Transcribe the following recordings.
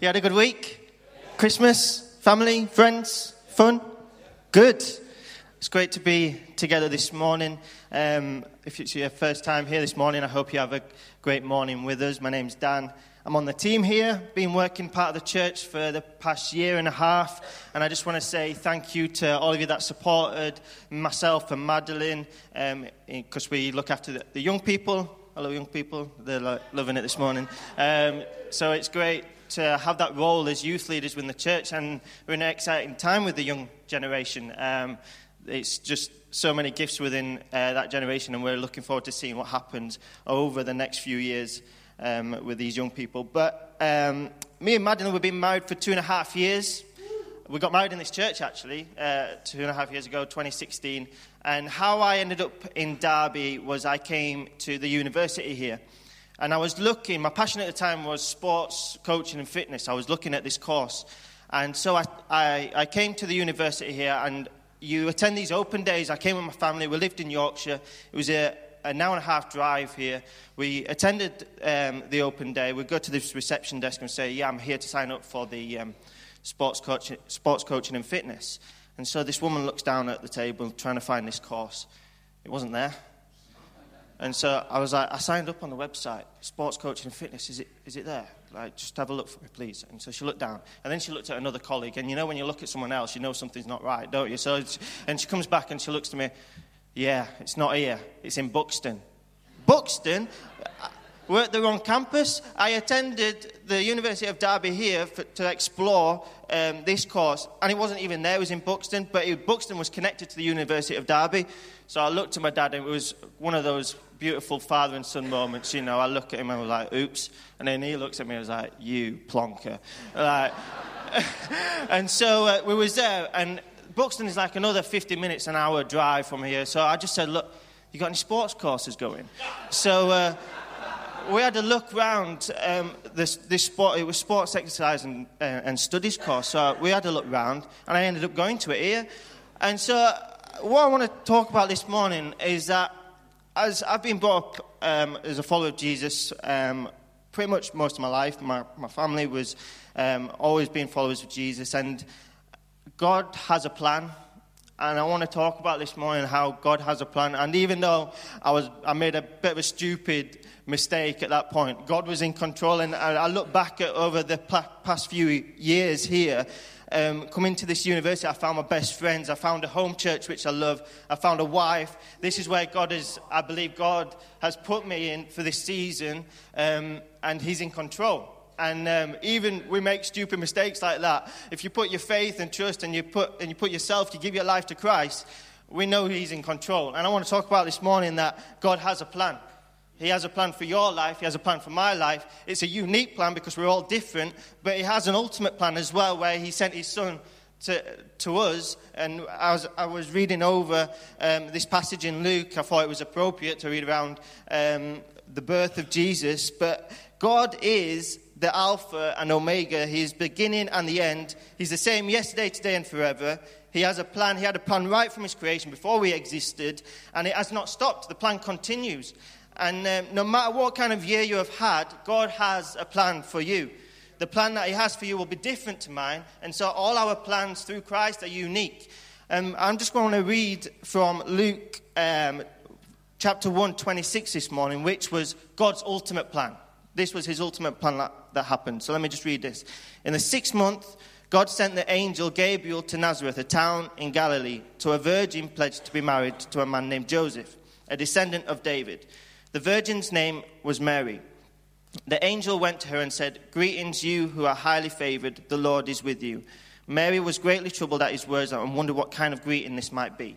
You had a good week? Christmas? Family? Friends? Fun? Good. It's great to be together this morning. Um, if it's your first time here this morning, I hope you have a great morning with us. My name's Dan. I'm on the team here, been working part of the church for the past year and a half, and I just want to say thank you to all of you that supported myself and Madeline, because um, we look after the, the young people Hello, young people. They're like, loving it this morning. Um, so it's great to have that role as youth leaders within the church, and we're in an exciting time with the young generation. Um, it's just so many gifts within uh, that generation, and we're looking forward to seeing what happens over the next few years um, with these young people. But um, me and Madeline, we've been married for two and a half years. We got married in this church actually uh, two and a half years ago, 2016. And how I ended up in Derby was I came to the university here. And I was looking, my passion at the time was sports, coaching, and fitness. I was looking at this course. And so I, I, I came to the university here, and you attend these open days. I came with my family. We lived in Yorkshire. It was a, an hour and a half drive here. We attended um, the open day. We'd go to this reception desk and say, Yeah, I'm here to sign up for the um, sports, coach, sports coaching and fitness. And so this woman looks down at the table trying to find this course. It wasn't there. And so I was like, I signed up on the website, sports coaching and fitness. Is it, is it there? Like, just have a look for me, please. And so she looked down. And then she looked at another colleague. And you know, when you look at someone else, you know something's not right, don't you? So, and she comes back and she looks to me, yeah, it's not here. It's in Buxton. Buxton? We're at the wrong campus. I attended the University of Derby here for, to explore um, this course, and it wasn't even there. It was in Buxton, but it, Buxton was connected to the University of Derby. So I looked at my dad, and it was one of those beautiful father and son moments. You know, I look at him and I was like, "Oops," and then he looks at me and was like, "You plonker," like. and so uh, we was there, and Buxton is like another 50 minutes, an hour drive from here. So I just said, "Look, you got any sports courses going?" So. Uh, we had a look round um, this, this sport. It was sports exercise and, uh, and studies course. So we had a look round, and I ended up going to it here. And so, what I want to talk about this morning is that as I've been brought up um, as a follower of Jesus um, pretty much most of my life, my, my family was um, always being followers of Jesus, and God has a plan and I want to talk about this morning how God has a plan. And even though I was, I made a bit of a stupid mistake at that point, God was in control. And I look back at over the past few years here, um, coming to this university, I found my best friends. I found a home church which I love. I found a wife. This is where God is. I believe God has put me in for this season, um, and He's in control. And um, even we make stupid mistakes like that. If you put your faith and trust and you put, and you put yourself, you give your life to Christ, we know He's in control. And I want to talk about this morning that God has a plan. He has a plan for your life. He has a plan for my life. It's a unique plan because we're all different, but He has an ultimate plan as well where He sent His Son to, to us. And as I was reading over um, this passage in Luke, I thought it was appropriate to read around um, the birth of Jesus. But God is the Alpha and Omega. He's beginning and the end. He's the same yesterday, today, and forever. He has a plan. He had a plan right from his creation before we existed, and it has not stopped. The plan continues. And um, no matter what kind of year you have had, God has a plan for you. The plan that He has for you will be different to mine, and so all our plans through Christ are unique. Um, I'm just going to read from Luke um, chapter 1, 26 this morning, which was God's ultimate plan. This was his ultimate plan that, happened. So let me just read this. In the sixth month, God sent the angel Gabriel to Nazareth, a town in Galilee, to a virgin pledged to be married to a man named Joseph, a descendant of David. The virgin's name was Mary. The angel went to her and said, Greetings, you who are highly favored, the Lord is with you. Mary was greatly troubled at his words and wondered what kind of greeting this might be.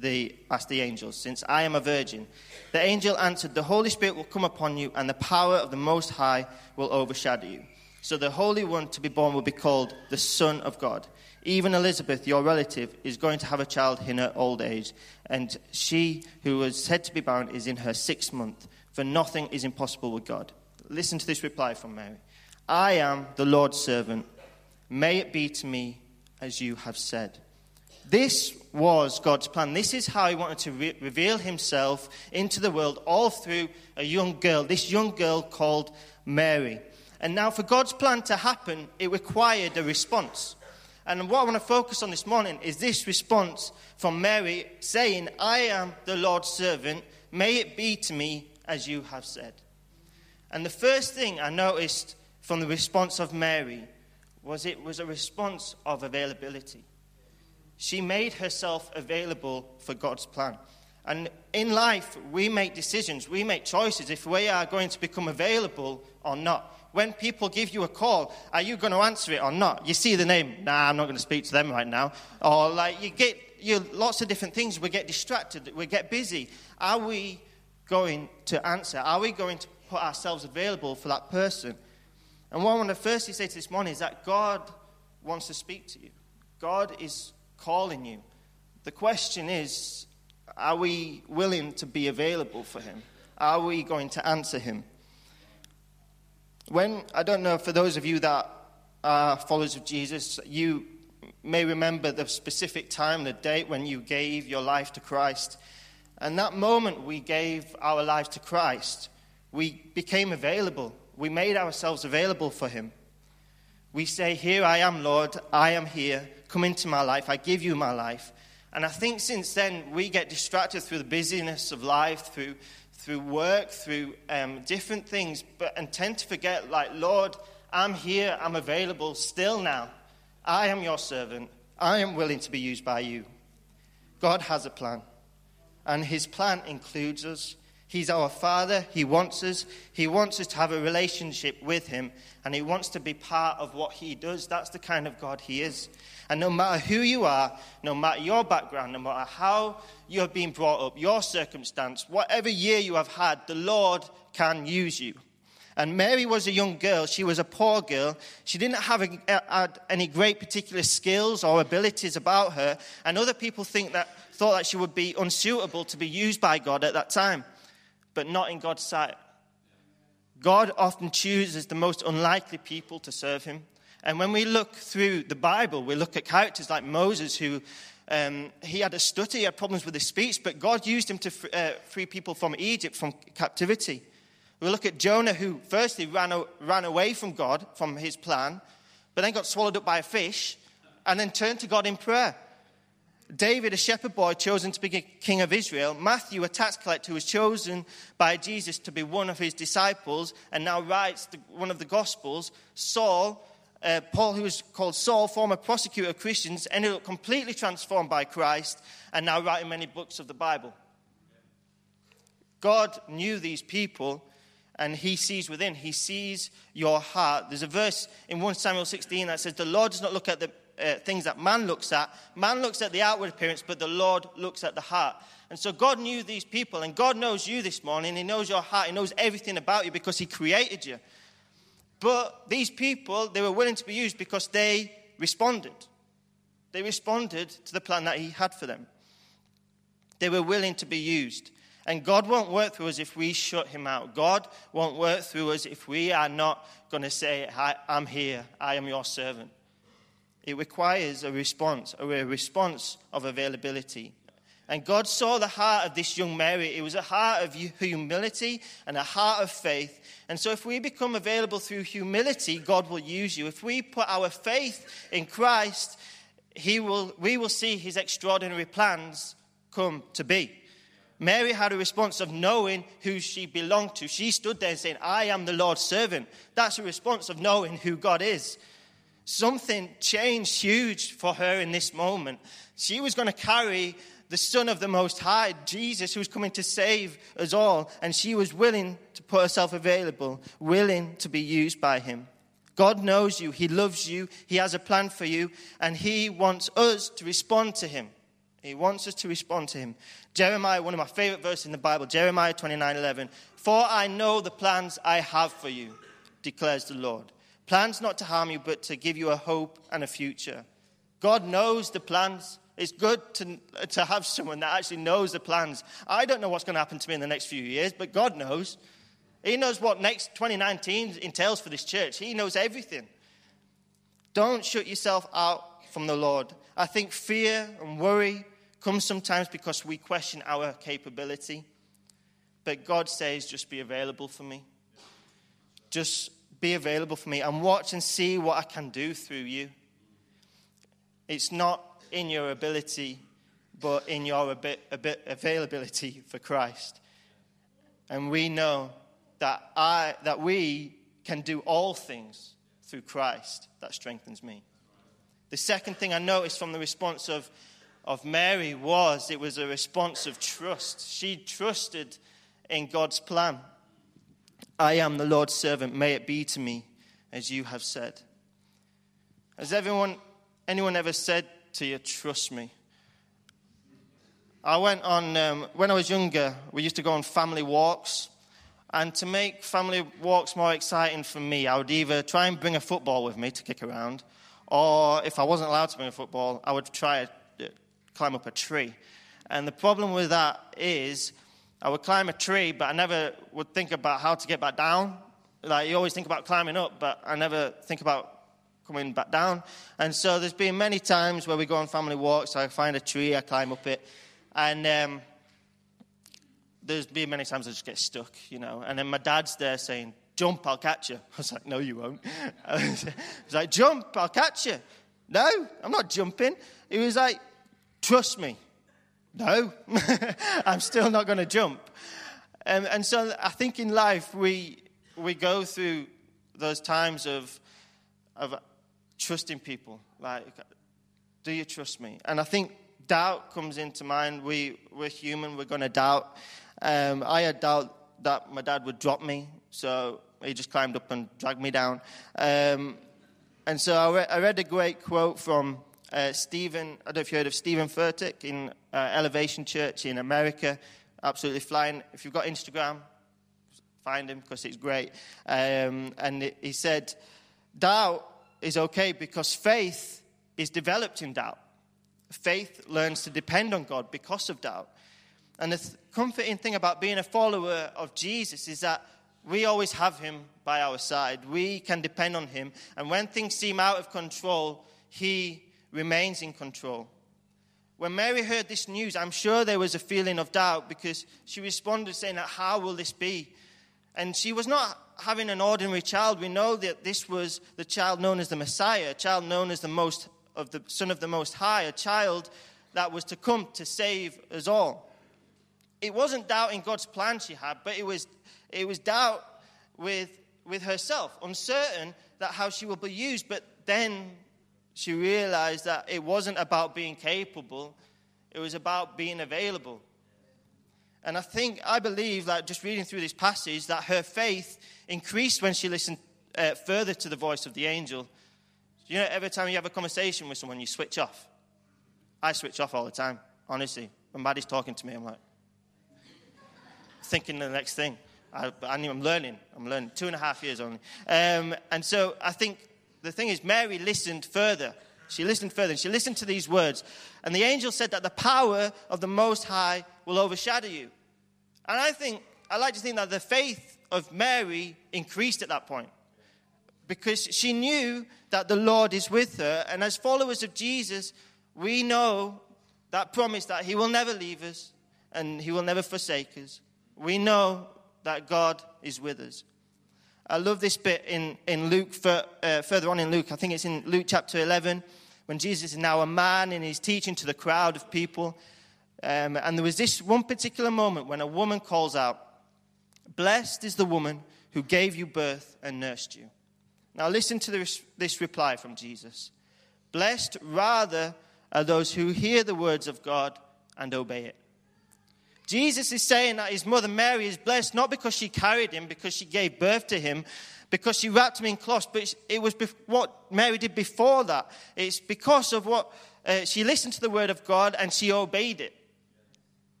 the, asked the angel, since I am a virgin. The angel answered, The Holy Spirit will come upon you, and the power of the Most High will overshadow you. So the Holy One to be born will be called the Son of God. Even Elizabeth, your relative, is going to have a child in her old age, and she, who was said to be barren, is in her sixth month, for nothing is impossible with God. Listen to this reply from Mary I am the Lord's servant. May it be to me as you have said. This was God's plan. This is how He wanted to re- reveal Himself into the world, all through a young girl, this young girl called Mary. And now, for God's plan to happen, it required a response. And what I want to focus on this morning is this response from Mary saying, I am the Lord's servant. May it be to me as you have said. And the first thing I noticed from the response of Mary was it was a response of availability. She made herself available for God's plan. And in life, we make decisions, we make choices if we are going to become available or not. When people give you a call, are you going to answer it or not? You see the name, nah, I'm not going to speak to them right now. Or like you get you lots of different things. We get distracted, we get busy. Are we going to answer? Are we going to put ourselves available for that person? And what I want to firstly say to this morning is that God wants to speak to you. God is calling you. The question is are we willing to be available for Him? Are we going to answer Him? When, I don't know, for those of you that are followers of Jesus, you may remember the specific time, the date when you gave your life to Christ. And that moment we gave our life to Christ, we became available. We made ourselves available for Him. We say, Here I am, Lord, I am here. Come into my life. I give you my life. And I think since then, we get distracted through the busyness of life, through, through work, through um, different things, but, and tend to forget, like, Lord, I'm here, I'm available still now. I am your servant. I am willing to be used by you. God has a plan, and his plan includes us. He's our Father. He wants us. He wants us to have a relationship with Him, and He wants to be part of what He does. That's the kind of God He is. And no matter who you are, no matter your background, no matter how you have been brought up, your circumstance, whatever year you have had, the Lord can use you. And Mary was a young girl. She was a poor girl. She didn't have a, any great particular skills or abilities about her. And other people think that, thought that she would be unsuitable to be used by God at that time but not in God's sight. God often chooses the most unlikely people to serve him. And when we look through the Bible, we look at characters like Moses, who um, he had a stutter, he had problems with his speech, but God used him to uh, free people from Egypt, from captivity. We look at Jonah, who firstly ran, ran away from God, from his plan, but then got swallowed up by a fish, and then turned to God in prayer. David, a shepherd boy chosen to be king of Israel. Matthew, a tax collector who was chosen by Jesus to be one of his disciples and now writes the, one of the Gospels. Saul, uh, Paul, who was called Saul, former prosecutor of Christians, ended up completely transformed by Christ and now writing many books of the Bible. God knew these people and he sees within. He sees your heart. There's a verse in 1 Samuel 16 that says, The Lord does not look at the uh, things that man looks at. Man looks at the outward appearance, but the Lord looks at the heart. And so God knew these people, and God knows you this morning. He knows your heart. He knows everything about you because He created you. But these people, they were willing to be used because they responded. They responded to the plan that He had for them. They were willing to be used. And God won't work through us if we shut Him out. God won't work through us if we are not going to say, I'm here, I am your servant. It requires a response, a response of availability. And God saw the heart of this young Mary. It was a heart of humility and a heart of faith. And so, if we become available through humility, God will use you. If we put our faith in Christ, he will, we will see his extraordinary plans come to be. Mary had a response of knowing who she belonged to. She stood there saying, I am the Lord's servant. That's a response of knowing who God is. Something changed huge for her in this moment. She was going to carry the Son of the Most High, Jesus, who was coming to save us all, and she was willing to put herself available, willing to be used by Him. God knows you, He loves you, He has a plan for you, and He wants us to respond to Him. He wants us to respond to Him. Jeremiah, one of my favorite verses in the Bible, Jeremiah 29 11. For I know the plans I have for you, declares the Lord Plans not to harm you, but to give you a hope and a future. God knows the plans. It's good to, to have someone that actually knows the plans. I don't know what's going to happen to me in the next few years, but God knows. He knows what next 2019 entails for this church. He knows everything. Don't shut yourself out from the Lord. I think fear and worry comes sometimes because we question our capability. But God says, just be available for me. Just be available for me and watch and see what I can do through you. It's not in your ability, but in your availability for Christ. And we know that, I, that we can do all things through Christ that strengthens me. The second thing I noticed from the response of, of Mary was it was a response of trust. She trusted in God's plan. I am the Lord's servant. May it be to me as you have said. Has everyone, anyone ever said to you, trust me? I went on, um, when I was younger, we used to go on family walks. And to make family walks more exciting for me, I would either try and bring a football with me to kick around, or if I wasn't allowed to bring a football, I would try to uh, climb up a tree. And the problem with that is I would climb a tree, but I never would think about how to get back down. Like you always think about climbing up, but I never think about coming back down. And so there's been many times where we go on family walks. I find a tree, I climb up it, and um, there's been many times I just get stuck, you know. And then my dad's there saying, "Jump, I'll catch you." I was like, "No, you won't." I was like, "Jump, I'll catch you." No, I'm not jumping. He was like, "Trust me." No, I'm still not going to jump. Um, and so I think in life we, we go through those times of, of trusting people. Like, do you trust me? And I think doubt comes into mind. We, we're human, we're going to doubt. Um, I had doubt that my dad would drop me, so he just climbed up and dragged me down. Um, and so I, re- I, read a great quote from uh, Steven, I don't know if you heard of Steven Furtick in uh, Elevation Church in America. Absolutely flying. If you've got Instagram, find him because it's great. Um, and he said, doubt is okay because faith is developed in doubt. Faith learns to depend on God because of doubt. And the th- comforting thing about being a follower of Jesus is that we always have him by our side. We can depend on him. And when things seem out of control, he remains in control. When Mary heard this news, I'm sure there was a feeling of doubt because she responded saying, How will this be? And she was not having an ordinary child. We know that this was the child known as the Messiah, a child known as the most of the Son of the Most High, a child that was to come to save us all. It wasn't doubt in God's plan she had, but it was, it was doubt with, with herself, uncertain that how she will be used. But then she realized that it wasn't about being capable, it was about being available. And I think, I believe that just reading through this passage, that her faith increased when she listened uh, further to the voice of the angel. You know, every time you have a conversation with someone, you switch off. I switch off all the time, honestly. When Maddie's talking to me, I'm like, thinking the next thing. I, am learning. I'm learning. Two and a half years only. Um, and so I think the thing is, Mary listened further. She listened further, and she listened to these words. And the angel said that the power of the Most High will overshadow you. And I think, I like to think that the faith of Mary increased at that point because she knew that the Lord is with her. And as followers of Jesus, we know that promise that He will never leave us and He will never forsake us. We know that God is with us. I love this bit in, in Luke, uh, further on in Luke. I think it's in Luke chapter 11, when Jesus is now a man and he's teaching to the crowd of people. Um, and there was this one particular moment when a woman calls out, Blessed is the woman who gave you birth and nursed you. Now, listen to this, this reply from Jesus Blessed rather are those who hear the words of God and obey it. Jesus is saying that his mother Mary is blessed not because she carried him, because she gave birth to him, because she wrapped him in cloths, but it was what Mary did before that. It's because of what uh, she listened to the word of God and she obeyed it.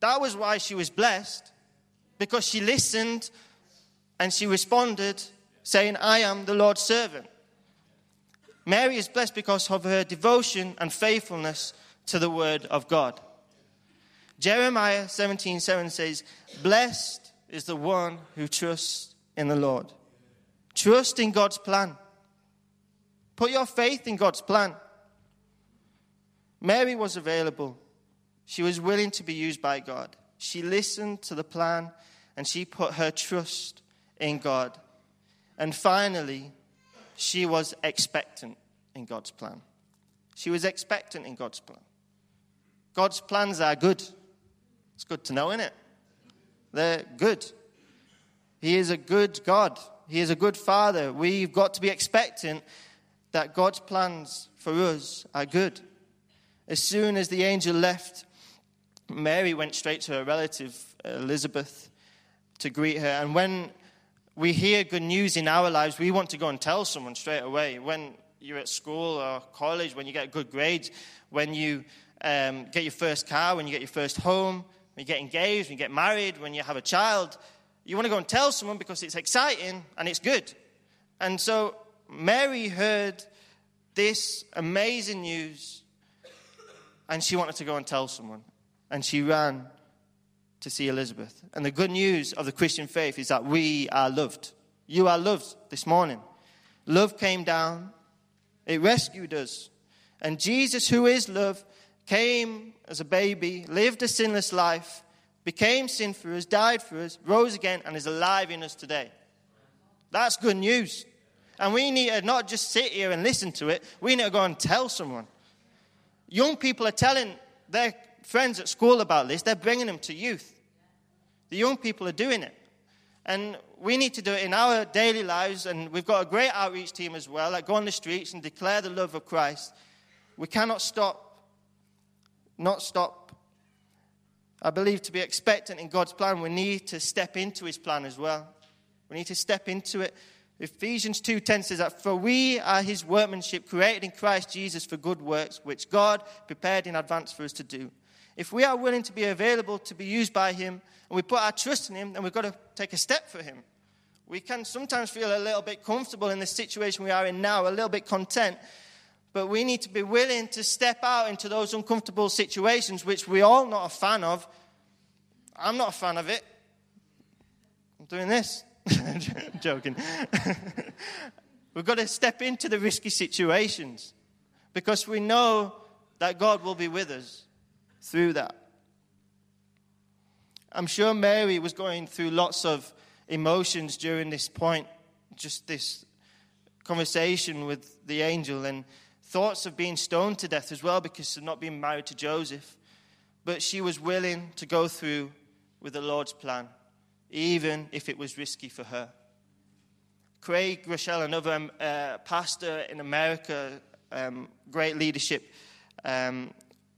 That was why she was blessed, because she listened and she responded, saying, I am the Lord's servant. Mary is blessed because of her devotion and faithfulness to the word of God. Jeremiah 17:7 7 says, "Blessed is the one who trusts in the Lord." Trust in God's plan. Put your faith in God's plan. Mary was available. She was willing to be used by God. She listened to the plan and she put her trust in God. And finally, she was expectant in God's plan. She was expectant in God's plan. God's plans are good. It's good to know, isn't it? They're good. He is a good God. He is a good Father. We've got to be expectant that God's plans for us are good. As soon as the angel left, Mary went straight to her relative, Elizabeth, to greet her. And when we hear good news in our lives, we want to go and tell someone straight away. When you're at school or college, when you get good grades, when you um, get your first car, when you get your first home, when you get engaged, when you get married, when you have a child, you want to go and tell someone because it's exciting and it's good. And so Mary heard this amazing news and she wanted to go and tell someone. And she ran to see Elizabeth. And the good news of the Christian faith is that we are loved. You are loved this morning. Love came down, it rescued us. And Jesus, who is love, came as a baby, lived a sinless life, became sin for us, died for us, rose again, and is alive in us today. That's good news. And we need to not just sit here and listen to it, we need to go and tell someone. Young people are telling their friends at school about this, they're bringing them to youth. The young people are doing it. And we need to do it in our daily lives. And we've got a great outreach team as well that go on the streets and declare the love of Christ. We cannot stop, not stop. I believe to be expectant in God's plan, we need to step into his plan as well. We need to step into it. Ephesians 2:10 says that for we are his workmanship created in Christ Jesus for good works which God prepared in advance for us to do. If we are willing to be available to be used by Him and we put our trust in Him, then we've got to take a step for Him. We can sometimes feel a little bit comfortable in the situation we are in now, a little bit content, but we need to be willing to step out into those uncomfortable situations, which we're all not a fan of. I'm not a fan of it. I'm doing this. I'm joking. We've got to step into the risky situations because we know that God will be with us through that. I'm sure Mary was going through lots of emotions during this point, just this conversation with the angel, and thoughts of being stoned to death as well because of not being married to Joseph. But she was willing to go through with the Lord's plan, even if it was risky for her. Craig Groeschel, another um, uh, pastor in America, um, great leadership, um,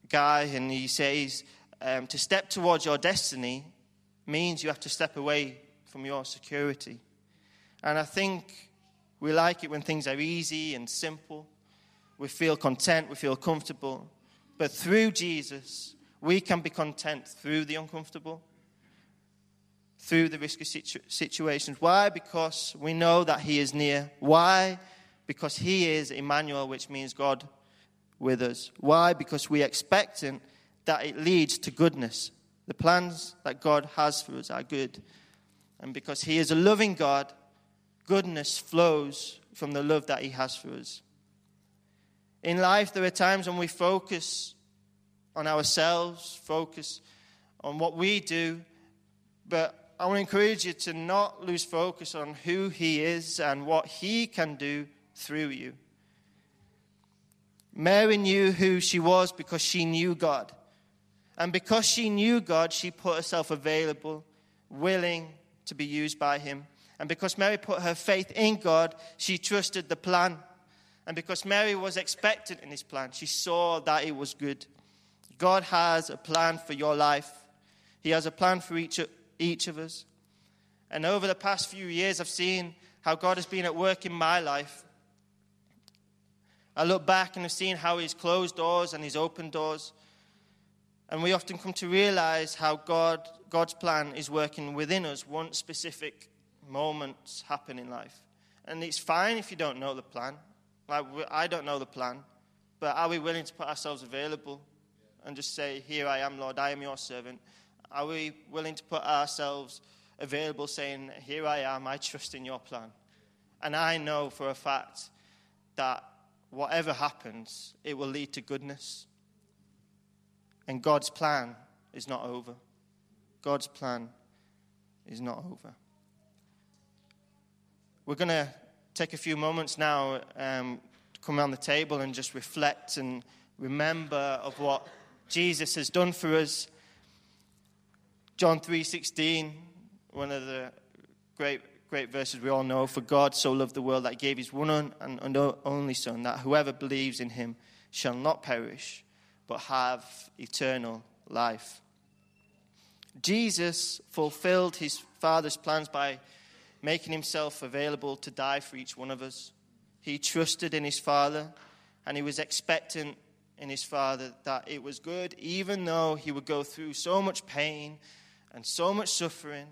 guy, and he says um, to step towards your destiny means you have to step away from your security. And I think we like it when things are easy and simple. We feel content, we feel comfortable. But through Jesus, we can be content through the uncomfortable, through the risky situ- situations. Why? Because we know that He is near. Why? Because He is Emmanuel, which means God with us. Why? Because we expect expecting that it leads to goodness. The plans that God has for us are good. And because He is a loving God, goodness flows from the love that He has for us. In life, there are times when we focus on ourselves, focus on what we do, but I want to encourage you to not lose focus on who He is and what He can do through you. Mary knew who she was because she knew God. And because she knew God, she put herself available, willing to be used by Him. And because Mary put her faith in God, she trusted the plan. And because Mary was expectant in His plan, she saw that it was good. God has a plan for your life, He has a plan for each, each of us. And over the past few years, I've seen how God has been at work in my life I look back and I've seen how He's closed doors and He's opened doors. And we often come to realize how God, God's plan is working within us once specific moments happen in life. And it's fine if you don't know the plan. Like, I don't know the plan, but are we willing to put ourselves available and just say, Here I am, Lord, I am your servant? Are we willing to put ourselves available, saying, Here I am, I trust in your plan? And I know for a fact that whatever happens, it will lead to goodness. And God's plan is not over. God's plan is not over. We're going to take a few moments now um, to come around the table and just reflect and remember of what Jesus has done for us. John 3:16, one of the great great verses we all know, for God so loved the world that he gave his one and only son that whoever believes in him shall not perish but have eternal life. Jesus fulfilled his Father's plans by making himself available to die for each one of us. He trusted in his Father and he was expectant in his Father that it was good, even though he would go through so much pain and so much suffering,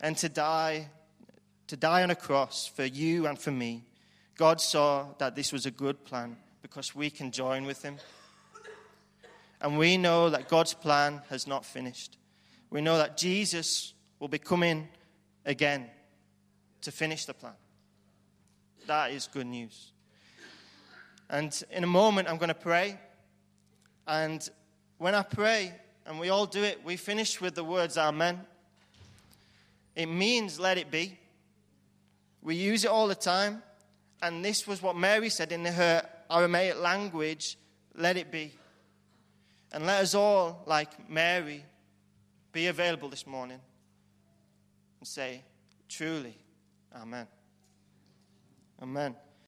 and to die, to die on a cross for you and for me. God saw that this was a good plan because we can join with him. And we know that God's plan has not finished. We know that Jesus will be coming again to finish the plan. That is good news. And in a moment, I'm going to pray. And when I pray, and we all do it, we finish with the words Amen. It means let it be. We use it all the time. And this was what Mary said in her Aramaic language let it be. And let us all, like Mary, be available this morning and say, truly, Amen. Amen.